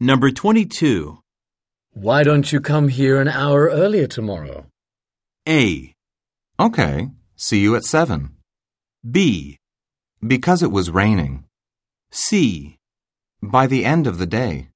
Number 22. Why don't you come here an hour earlier tomorrow? A. Okay, see you at 7. B. Because it was raining. C. By the end of the day.